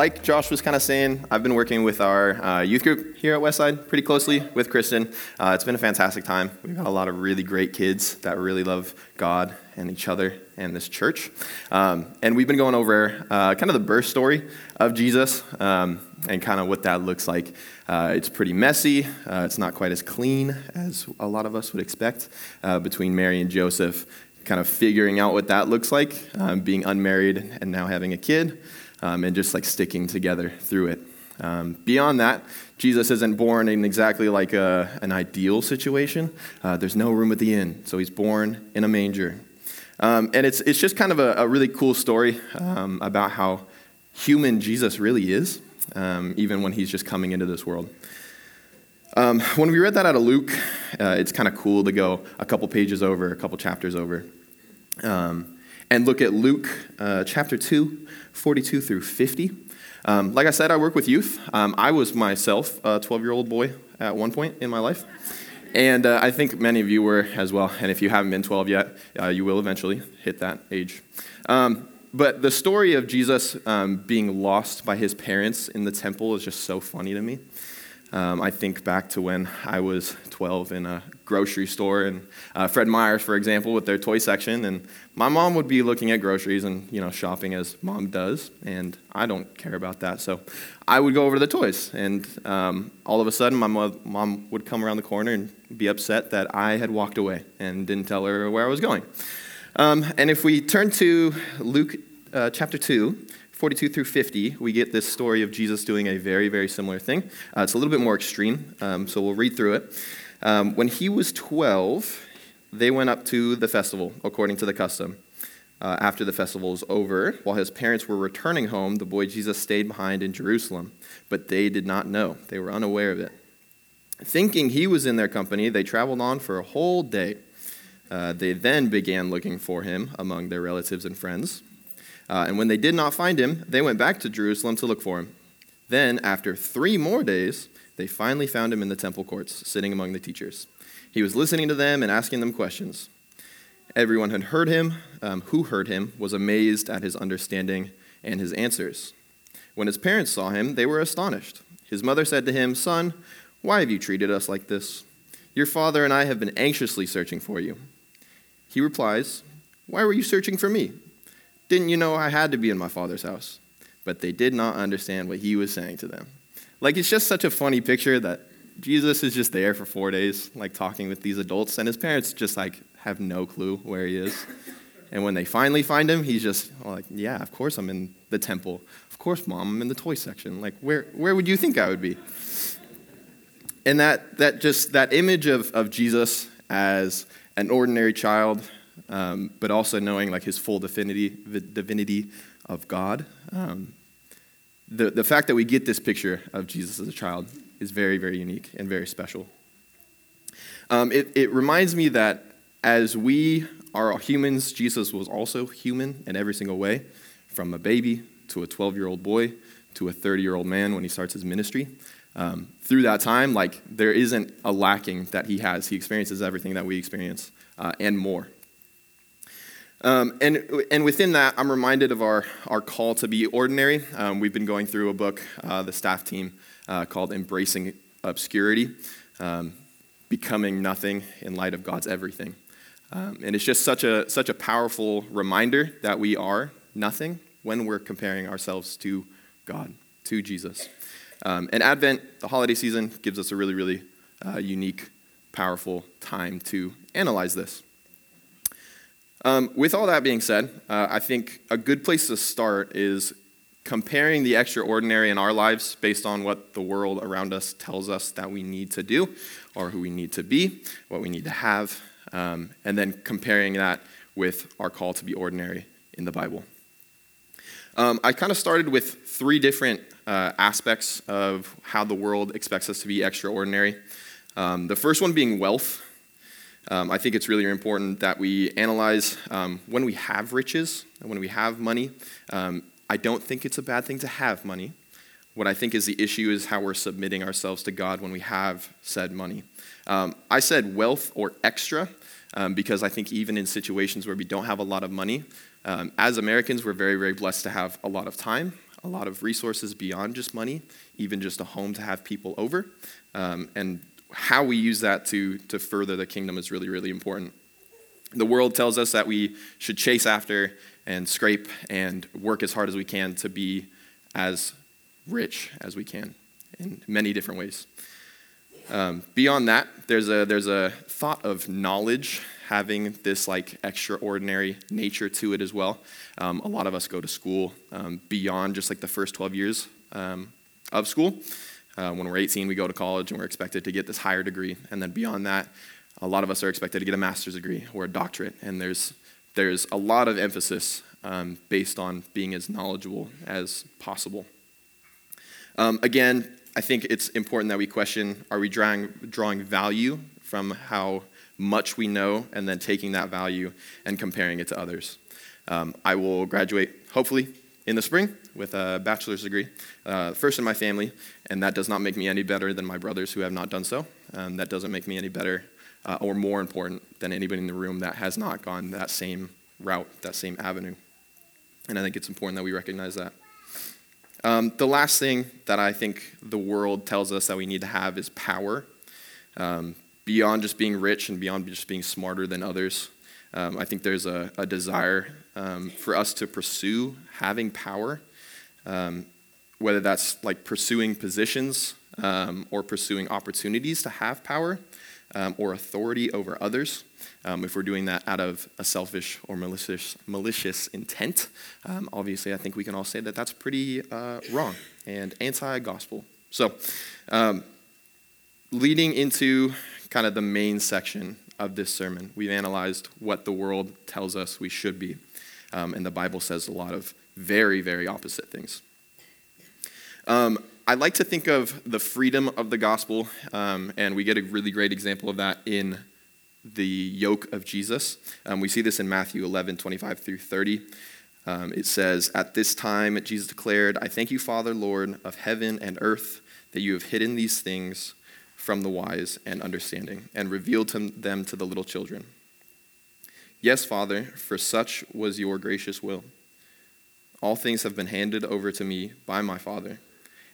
Like Josh was kind of saying, I've been working with our uh, youth group here at Westside pretty closely with Kristen. Uh, it's been a fantastic time. We've got a lot of really great kids that really love God and each other and this church. Um, and we've been going over uh, kind of the birth story of Jesus um, and kind of what that looks like. Uh, it's pretty messy. Uh, it's not quite as clean as a lot of us would expect uh, between Mary and Joseph. Kind of figuring out what that looks like, um, being unmarried and now having a kid um, and just like sticking together through it. Um, beyond that, Jesus isn't born in exactly like a, an ideal situation. Uh, there's no room at the inn, so he's born in a manger. Um, and it's, it's just kind of a, a really cool story um, about how human Jesus really is, um, even when he's just coming into this world. Um, when we read that out of Luke, uh, it's kind of cool to go a couple pages over, a couple chapters over. Um, and look at Luke uh, chapter 2, 42 through 50. Um, like I said, I work with youth. Um, I was myself a 12 year old boy at one point in my life. And uh, I think many of you were as well. And if you haven't been 12 yet, uh, you will eventually hit that age. Um, but the story of Jesus um, being lost by his parents in the temple is just so funny to me. Um, I think back to when I was 12 in a grocery store, and uh, Fred Meyer's, for example, with their toy section, and my mom would be looking at groceries and you know shopping as mom does, and I don't care about that, so I would go over to the toys, and um, all of a sudden my mom would come around the corner and be upset that I had walked away and didn't tell her where I was going. Um, and if we turn to Luke uh, chapter 2, 42 through 50, we get this story of Jesus doing a very, very similar thing. Uh, it's a little bit more extreme, um, so we'll read through it. Um, when he was 12, they went up to the festival, according to the custom. Uh, after the festival was over, while his parents were returning home, the boy Jesus stayed behind in Jerusalem, but they did not know. They were unaware of it. Thinking he was in their company, they traveled on for a whole day. Uh, they then began looking for him among their relatives and friends. Uh, and when they did not find him, they went back to Jerusalem to look for him. Then, after three more days, they finally found him in the temple courts, sitting among the teachers. He was listening to them and asking them questions. Everyone had heard him, um, who heard him, was amazed at his understanding and his answers. When his parents saw him, they were astonished. His mother said to him, Son, why have you treated us like this? Your father and I have been anxiously searching for you. He replies, Why were you searching for me? Didn't you know I had to be in my father's house? But they did not understand what he was saying to them. Like, it's just such a funny picture that Jesus is just there for four days, like talking with these adults, and his parents just like have no clue where he is. And when they finally find him, he's just like, Yeah, of course I'm in the temple. Of course, mom, I'm in the toy section. Like, where, where would you think I would be? And that, that just, that image of, of Jesus as an ordinary child um, but also knowing like his full divinity, divinity of God. Um, the, the fact that we get this picture of Jesus as a child is very, very unique and very special. Um, it, it reminds me that as we are humans, Jesus was also human in every single way, from a baby to a 12 year old boy to a 30 year old man when he starts his ministry. Um, through that time, like there isn't a lacking that he has. He experiences everything that we experience uh, and more. Um, and, and within that, I'm reminded of our, our call to be ordinary. Um, we've been going through a book, uh, the staff team, uh, called Embracing Obscurity um, Becoming Nothing in Light of God's Everything. Um, and it's just such a, such a powerful reminder that we are nothing when we're comparing ourselves to God, to Jesus. Um, and Advent, the holiday season, gives us a really, really uh, unique, powerful time to analyze this. Um, with all that being said, uh, I think a good place to start is comparing the extraordinary in our lives based on what the world around us tells us that we need to do or who we need to be, what we need to have, um, and then comparing that with our call to be ordinary in the Bible. Um, I kind of started with three different uh, aspects of how the world expects us to be extraordinary. Um, the first one being wealth. Um, I think it's really important that we analyze um, when we have riches and when we have money. Um, I don't think it's a bad thing to have money. What I think is the issue is how we're submitting ourselves to God when we have said money. Um, I said wealth or extra um, because I think even in situations where we don't have a lot of money, um, as Americans, we're very, very blessed to have a lot of time, a lot of resources beyond just money, even just a home to have people over. Um, and how we use that to, to further the kingdom is really, really important. The world tells us that we should chase after and scrape and work as hard as we can to be as rich as we can in many different ways. Um, beyond that, there's a, there's a thought of knowledge having this like extraordinary nature to it as well. Um, a lot of us go to school um, beyond just like the first 12 years um, of school. Uh, when we're 18, we go to college and we're expected to get this higher degree. And then beyond that, a lot of us are expected to get a master's degree or a doctorate. And there's, there's a lot of emphasis um, based on being as knowledgeable as possible. Um, again, I think it's important that we question are we drawing, drawing value from how much we know and then taking that value and comparing it to others? Um, I will graduate, hopefully, in the spring with a bachelor's degree, uh, first in my family, and that does not make me any better than my brothers who have not done so. Um, that doesn't make me any better uh, or more important than anybody in the room that has not gone that same route, that same avenue. And I think it's important that we recognize that. Um, the last thing that I think the world tells us that we need to have is power. Um, beyond just being rich and beyond just being smarter than others, um, I think there's a, a desire um, for us to pursue having power, um, whether that's like pursuing positions um, or pursuing opportunities to have power or authority over others um, if we're doing that out of a selfish or malicious, malicious intent. Um, obviously, I think we can all say that that's pretty uh, wrong and anti gospel. So, um, leading into kind of the main section of this sermon, we've analyzed what the world tells us we should be. Um, and the Bible says a lot of very, very opposite things. Um, I like to think of the freedom of the gospel, um, and we get a really great example of that in the yoke of Jesus. Um, we see this in Matthew 11, 25 through 30. Um, it says, At this time, Jesus declared, I thank you, Father, Lord of heaven and earth, that you have hidden these things from the wise and understanding and revealed them to the little children. Yes, Father, for such was your gracious will. All things have been handed over to me by my Father,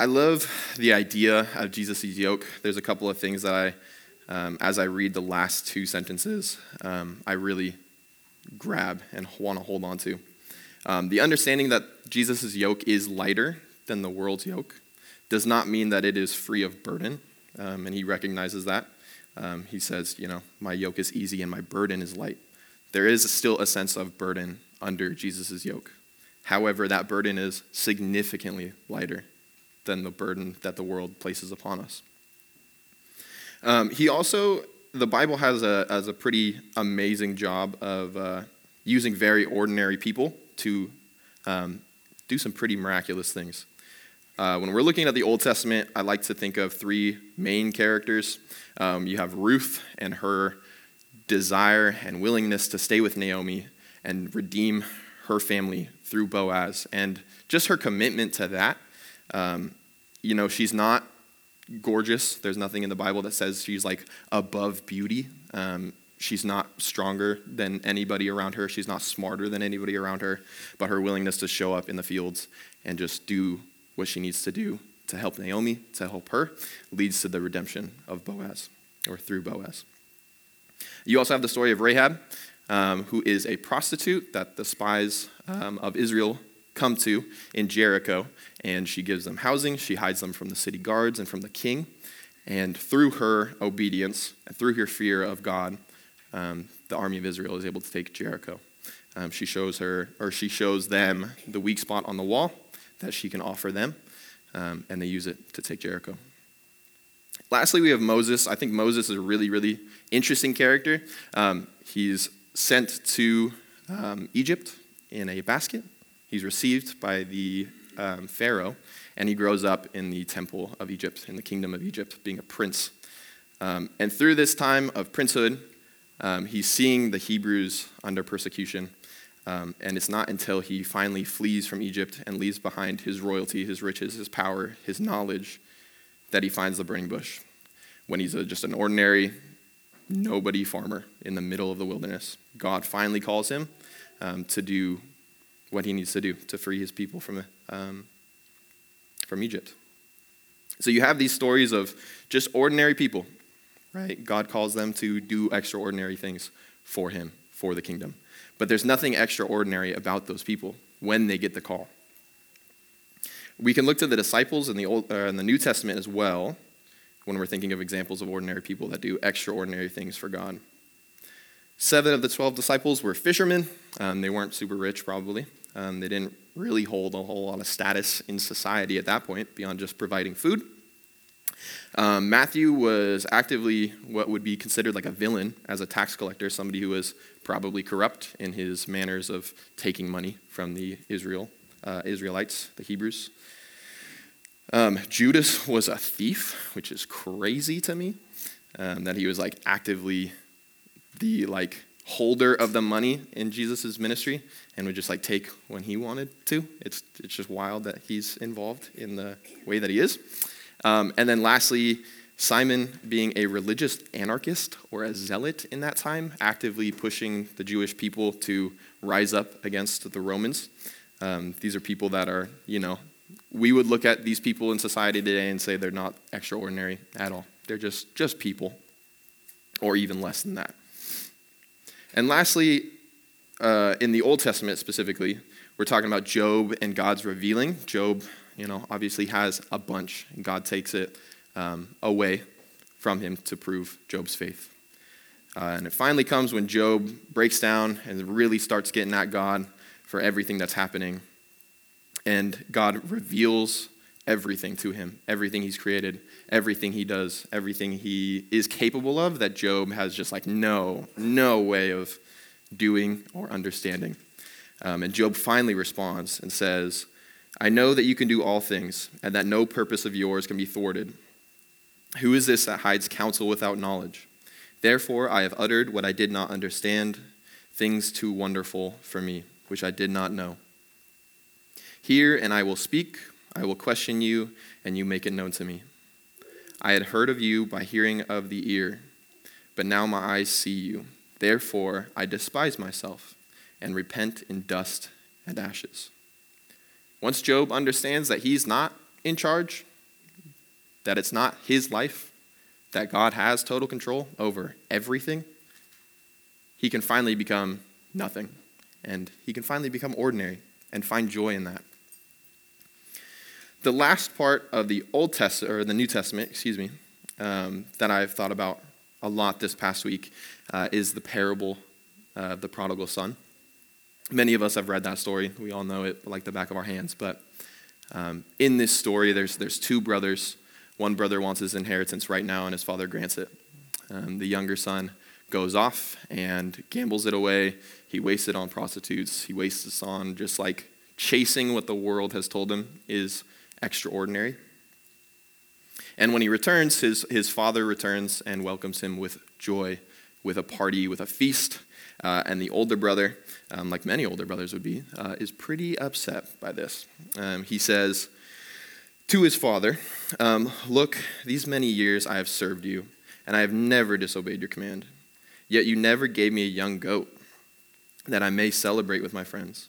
I love the idea of Jesus' yoke. There's a couple of things that I um, as I read the last two sentences, um, I really grab and want to hold on to. Um, the understanding that Jesus' yoke is lighter than the world's yoke does not mean that it is free of burden, um, and he recognizes that. Um, he says, You know, my yoke is easy and my burden is light. There is still a sense of burden under Jesus' yoke. However, that burden is significantly lighter than the burden that the world places upon us. Um, he also, the Bible has a, has a pretty amazing job of uh, using very ordinary people to um, do some pretty miraculous things. Uh, when we're looking at the Old Testament, I like to think of three main characters. Um, you have Ruth and her desire and willingness to stay with Naomi and redeem her family through Boaz, and just her commitment to that. Um, you know, she's not gorgeous. There's nothing in the Bible that says she's like above beauty. Um, she's not stronger than anybody around her. She's not smarter than anybody around her. But her willingness to show up in the fields and just do what she needs to do to help Naomi, to help her, leads to the redemption of Boaz, or through Boaz. You also have the story of Rahab, um, who is a prostitute that the spies um, of Israel come to in Jericho, and she gives them housing. She hides them from the city guards and from the king. And through her obedience and through her fear of God, um, the army of Israel is able to take Jericho. Um, she shows her, or she shows them the weak spot on the wall that she can offer them, um, and they use it to take Jericho. Lastly, we have Moses. I think Moses is a really, really interesting character. Um, he's sent to um, Egypt in a basket. He's received by the um, Pharaoh, and he grows up in the temple of Egypt, in the kingdom of Egypt, being a prince. Um, and through this time of princehood, um, he's seeing the Hebrews under persecution. Um, and it's not until he finally flees from Egypt and leaves behind his royalty, his riches, his power, his knowledge, that he finds the burning bush. When he's a, just an ordinary, nobody farmer in the middle of the wilderness, God finally calls him um, to do what he needs to do to free his people from, um, from Egypt. So you have these stories of just ordinary people, right? God calls them to do extraordinary things for him, for the kingdom. But there's nothing extraordinary about those people when they get the call. We can look to the disciples in the, Old, uh, in the New Testament as well when we're thinking of examples of ordinary people that do extraordinary things for God. Seven of the 12 disciples were fishermen. Um, they weren't super rich, probably. Um, they didn't really hold a whole lot of status in society at that point beyond just providing food. Um, Matthew was actively what would be considered like a villain as a tax collector, somebody who was probably corrupt in his manners of taking money from the Israel, uh, Israelites, the Hebrews. Um, Judas was a thief, which is crazy to me. Um, that he was like actively the like holder of the money in Jesus' ministry and would just like take when he wanted to. It's, it's just wild that he's involved in the way that he is. Um, and then lastly, Simon being a religious anarchist or a zealot in that time, actively pushing the Jewish people to rise up against the Romans. Um, these are people that are, you know, we would look at these people in society today and say they're not extraordinary at all. They're just, just people, or even less than that. And lastly, uh, in the Old Testament specifically, we're talking about Job and God's revealing. Job, you know, obviously has a bunch, and God takes it um, away from him to prove Job's faith. Uh, and it finally comes when Job breaks down and really starts getting at God for everything that's happening. And God reveals everything to him, everything he's created, everything he does, everything he is capable of that Job has just like no, no way of doing or understanding. Um, and Job finally responds and says, I know that you can do all things, and that no purpose of yours can be thwarted. Who is this that hides counsel without knowledge? Therefore, I have uttered what I did not understand, things too wonderful for me, which I did not know. Hear, and I will speak. I will question you, and you make it known to me. I had heard of you by hearing of the ear, but now my eyes see you. Therefore, I despise myself and repent in dust and ashes. Once Job understands that he's not in charge, that it's not his life, that God has total control over everything, he can finally become nothing. And he can finally become ordinary and find joy in that. The last part of the Old Testament, or the New Testament, excuse me, um, that I've thought about a lot this past week uh, is the parable of the prodigal son. Many of us have read that story. We all know it like the back of our hands. But um, in this story, there's, there's two brothers. One brother wants his inheritance right now, and his father grants it. Um, the younger son goes off and gambles it away. He wastes it on prostitutes. He wastes it on just like chasing what the world has told him is extraordinary. And when he returns, his, his father returns and welcomes him with joy, with a party, with a feast. Uh, and the older brother, um, like many older brothers would be, uh, is pretty upset by this. Um, he says to his father, um, Look, these many years I have served you, and I have never disobeyed your command. Yet you never gave me a young goat that I may celebrate with my friends.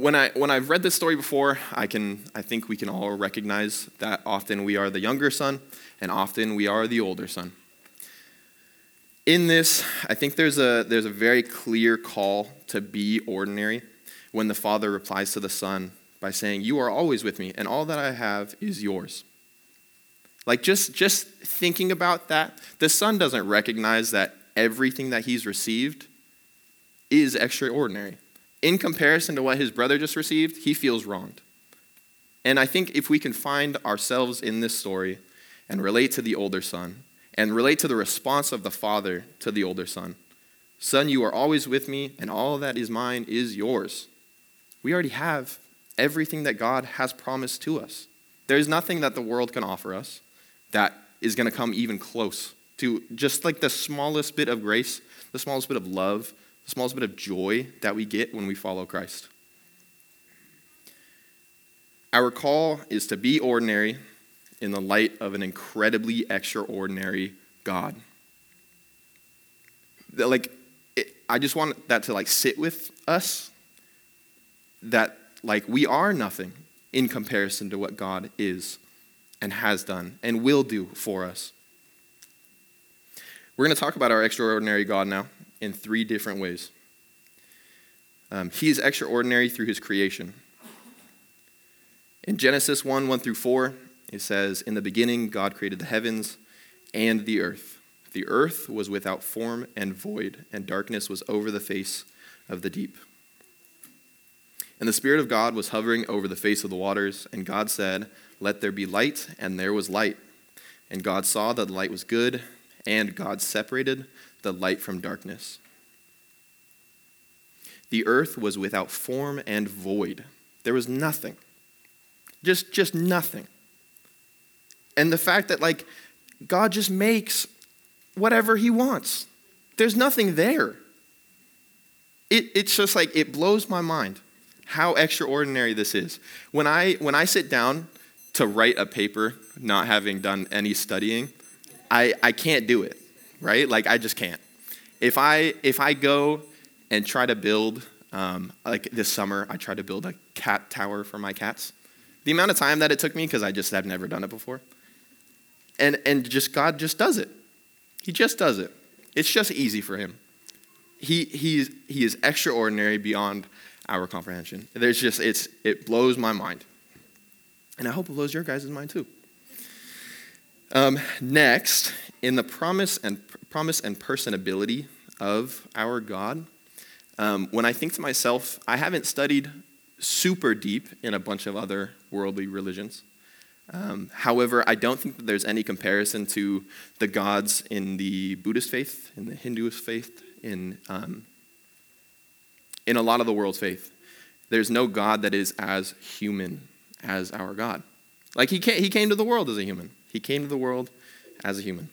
When, I, when I've read this story before, I, can, I think we can all recognize that often we are the younger son and often we are the older son. In this, I think there's a, there's a very clear call to be ordinary when the father replies to the son by saying, You are always with me, and all that I have is yours. Like, just, just thinking about that, the son doesn't recognize that everything that he's received is extraordinary. In comparison to what his brother just received, he feels wronged. And I think if we can find ourselves in this story and relate to the older son, and relate to the response of the father to the older son Son, you are always with me, and all that is mine is yours. We already have everything that God has promised to us. There's nothing that the world can offer us that is going to come even close to just like the smallest bit of grace, the smallest bit of love, the smallest bit of joy that we get when we follow Christ. Our call is to be ordinary in the light of an incredibly extraordinary God. Like, it, I just want that to like sit with us that like we are nothing in comparison to what God is and has done and will do for us. We're going to talk about our extraordinary God now in three different ways. Um, he is extraordinary through his creation. In Genesis 1 1 through 4, it says, In the beginning, God created the heavens and the earth. The earth was without form and void, and darkness was over the face of the deep. And the Spirit of God was hovering over the face of the waters, and God said, Let there be light, and there was light. And God saw that the light was good, and God separated the light from darkness. The earth was without form and void. There was nothing. Just, just nothing. And the fact that, like, God just makes whatever he wants. There's nothing there. It, it's just like, it blows my mind how extraordinary this is. When I, when I sit down to write a paper, not having done any studying, I, I can't do it, right? Like, I just can't. If I, if I go and try to build, um, like this summer, I tried to build a cat tower for my cats. The amount of time that it took me, because I just have never done it before, and, and just God just does it. He just does it. It's just easy for him. He, he's, he is extraordinary beyond our comprehension. There's just, it's, it blows my mind. And I hope it blows your guys' mind too. Um, next, in the promise and, promise and personability of our God, um, when I think to myself, I haven't studied super deep in a bunch of other worldly religions. Um, however, I don't think that there's any comparison to the gods in the Buddhist faith, in the Hinduist faith, in, um, in a lot of the world's faith. There's no God that is as human as our God. Like he he came to the world as a human. He came to the world as a human.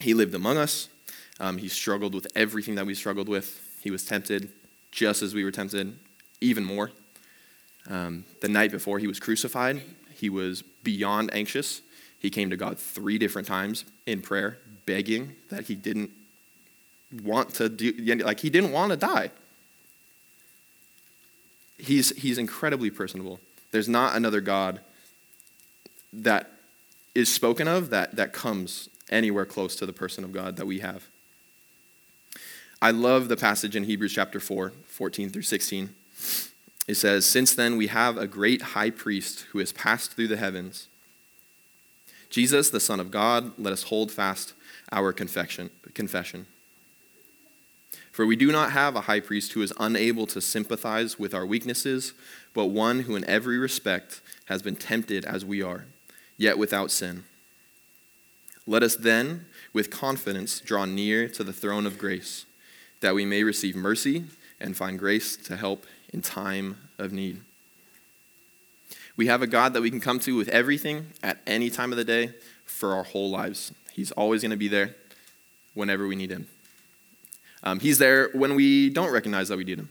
He lived among us. Um, he struggled with everything that we struggled with. He was tempted just as we were tempted, even more. Um, the night before he was crucified, he was beyond anxious. He came to God three different times in prayer, begging that he didn't want to do, like, he didn't want to die. He's, he's incredibly personable. There's not another God that is spoken of that, that comes anywhere close to the person of God that we have. I love the passage in Hebrews chapter 4, 14 through 16. It says, Since then we have a great high priest who has passed through the heavens. Jesus, the Son of God, let us hold fast our confession. confession. For we do not have a high priest who is unable to sympathize with our weaknesses, but one who in every respect has been tempted as we are, yet without sin. Let us then, with confidence, draw near to the throne of grace, that we may receive mercy and find grace to help in time of need. We have a God that we can come to with everything at any time of the day for our whole lives. He's always going to be there whenever we need Him. Um, he's there when we don't recognize that we need Him.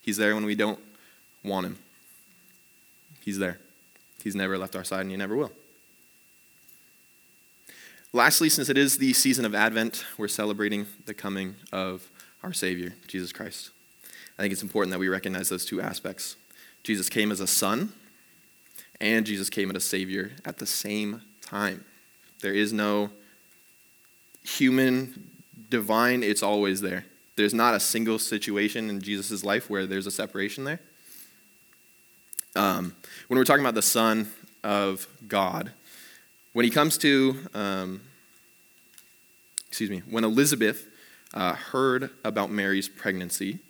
He's there when we don't want Him. He's there. He's never left our side and He never will. Lastly, since it is the season of Advent, we're celebrating the coming of our Savior, Jesus Christ. I think it's important that we recognize those two aspects. Jesus came as a son, and Jesus came as a savior at the same time. There is no human, divine, it's always there. There's not a single situation in Jesus' life where there's a separation there. Um, when we're talking about the Son of God, when he comes to, um, excuse me, when Elizabeth uh, heard about Mary's pregnancy,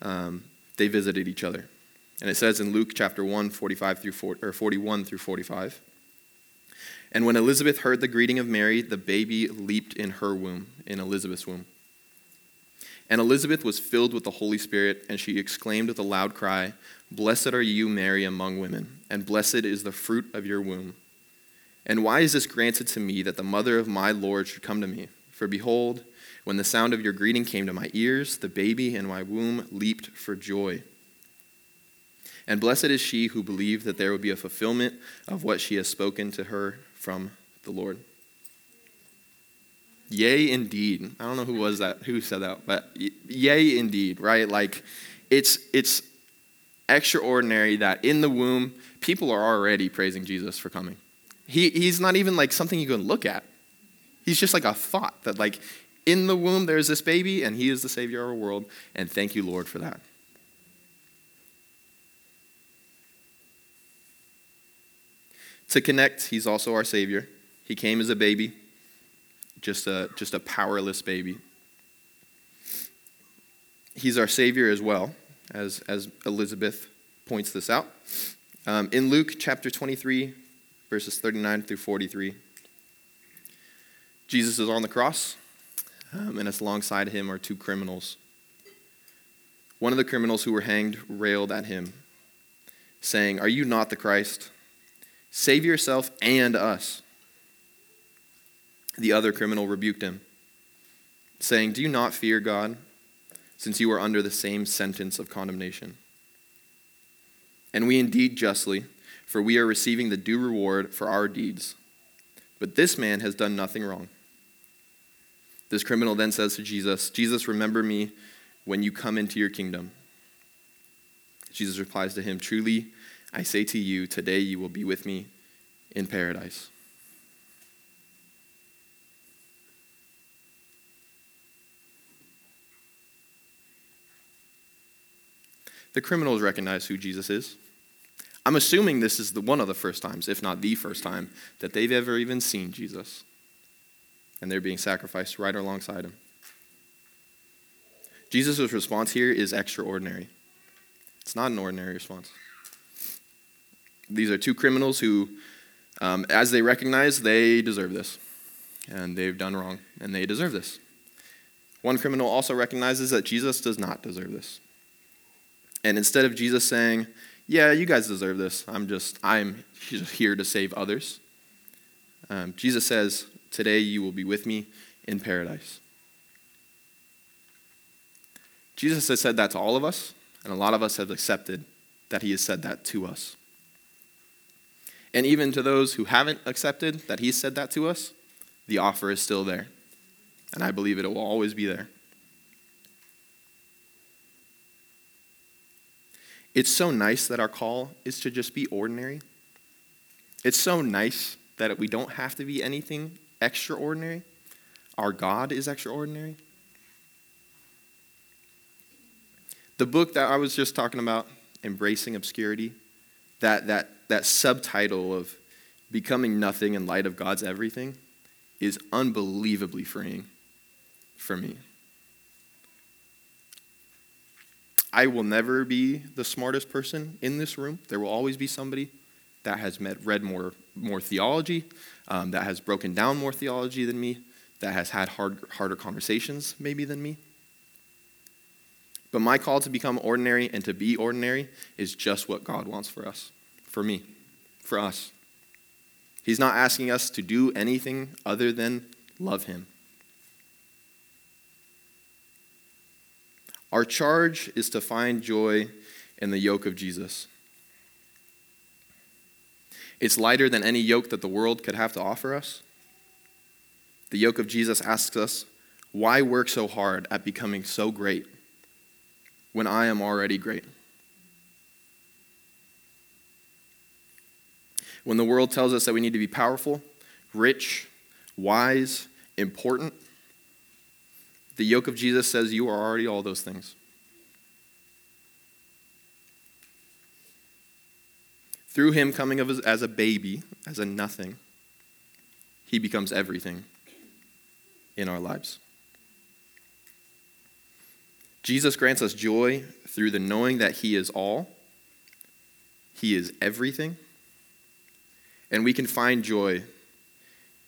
um, they visited each other. And it says in Luke chapter 1, 45 through 40, or 41 through 45. And when Elizabeth heard the greeting of Mary, the baby leaped in her womb, in Elizabeth's womb. And Elizabeth was filled with the Holy Spirit, and she exclaimed with a loud cry, Blessed are you, Mary, among women, and blessed is the fruit of your womb. And why is this granted to me that the mother of my Lord should come to me? For behold, when the sound of your greeting came to my ears, the baby in my womb leaped for joy. And blessed is she who believed that there would be a fulfillment of what she has spoken to her from the Lord. Yea, indeed. I don't know who was that, who said that, but yea, indeed, right? Like, it's it's extraordinary that in the womb, people are already praising Jesus for coming. He, he's not even like something you can look at. He's just like a thought that, like, in the womb there's this baby, and he is the Savior of our world, and thank you, Lord, for that. To connect, he's also our Savior. He came as a baby, just a, just a powerless baby. He's our Savior as well, as, as Elizabeth points this out. Um, in Luke chapter 23, verses 39 through 43, Jesus is on the cross, um, and alongside him are two criminals. One of the criminals who were hanged railed at him, saying, Are you not the Christ? Save yourself and us. The other criminal rebuked him, saying, Do you not fear God, since you are under the same sentence of condemnation? And we indeed justly, for we are receiving the due reward for our deeds. But this man has done nothing wrong. This criminal then says to Jesus, Jesus, remember me when you come into your kingdom. Jesus replies to him, Truly, I say to you, today you will be with me in paradise. The criminals recognize who Jesus is. I'm assuming this is the one of the first times, if not the first time, that they've ever even seen Jesus. And they're being sacrificed right alongside him. Jesus' response here is extraordinary. It's not an ordinary response. These are two criminals who, um, as they recognize, they deserve this. And they've done wrong, and they deserve this. One criminal also recognizes that Jesus does not deserve this. And instead of Jesus saying, Yeah, you guys deserve this, I'm just, I'm here to save others, um, Jesus says, Today you will be with me in paradise. Jesus has said that to all of us, and a lot of us have accepted that he has said that to us. And even to those who haven't accepted that He said that to us, the offer is still there. And I believe it will always be there. It's so nice that our call is to just be ordinary. It's so nice that we don't have to be anything extraordinary. Our God is extraordinary. The book that I was just talking about, Embracing Obscurity, that, that, that subtitle of becoming nothing in light of God's everything is unbelievably freeing for me. I will never be the smartest person in this room. There will always be somebody that has met, read more, more theology, um, that has broken down more theology than me, that has had hard, harder conversations maybe than me. But my call to become ordinary and to be ordinary is just what God wants for us, for me, for us. He's not asking us to do anything other than love Him. Our charge is to find joy in the yoke of Jesus. It's lighter than any yoke that the world could have to offer us. The yoke of Jesus asks us, Why work so hard at becoming so great when I am already great? When the world tells us that we need to be powerful, rich, wise, important, the yoke of Jesus says you are already all those things. Through him coming of as a baby, as a nothing, he becomes everything in our lives. Jesus grants us joy through the knowing that he is all, he is everything, and we can find joy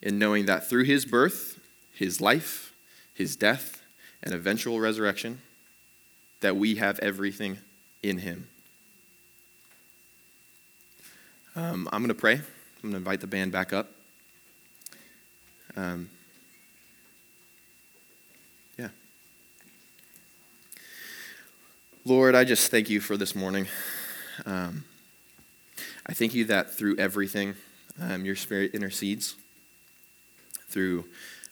in knowing that through his birth, his life, his death, and eventual resurrection, that we have everything in him. Um, I'm going to pray. I'm going to invite the band back up. Um, yeah. Lord, I just thank you for this morning. Um, I thank you that through everything, um, your spirit intercedes. Through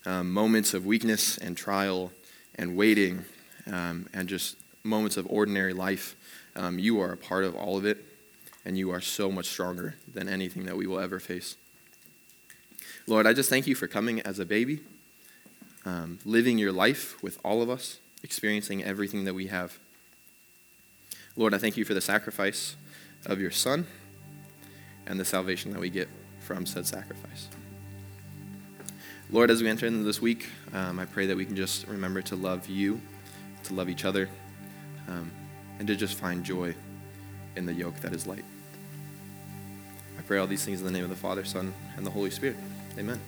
um, moments of weakness and trial and waiting um, and just moments of ordinary life, um, you are a part of all of it, and you are so much stronger than anything that we will ever face. Lord, I just thank you for coming as a baby, um, living your life with all of us, experiencing everything that we have. Lord, I thank you for the sacrifice of your Son and the salvation that we get from said sacrifice. Lord, as we enter into this week, um, I pray that we can just remember to love you, to love each other, um, and to just find joy in the yoke that is light. I pray all these things in the name of the Father, Son, and the Holy Spirit. Amen.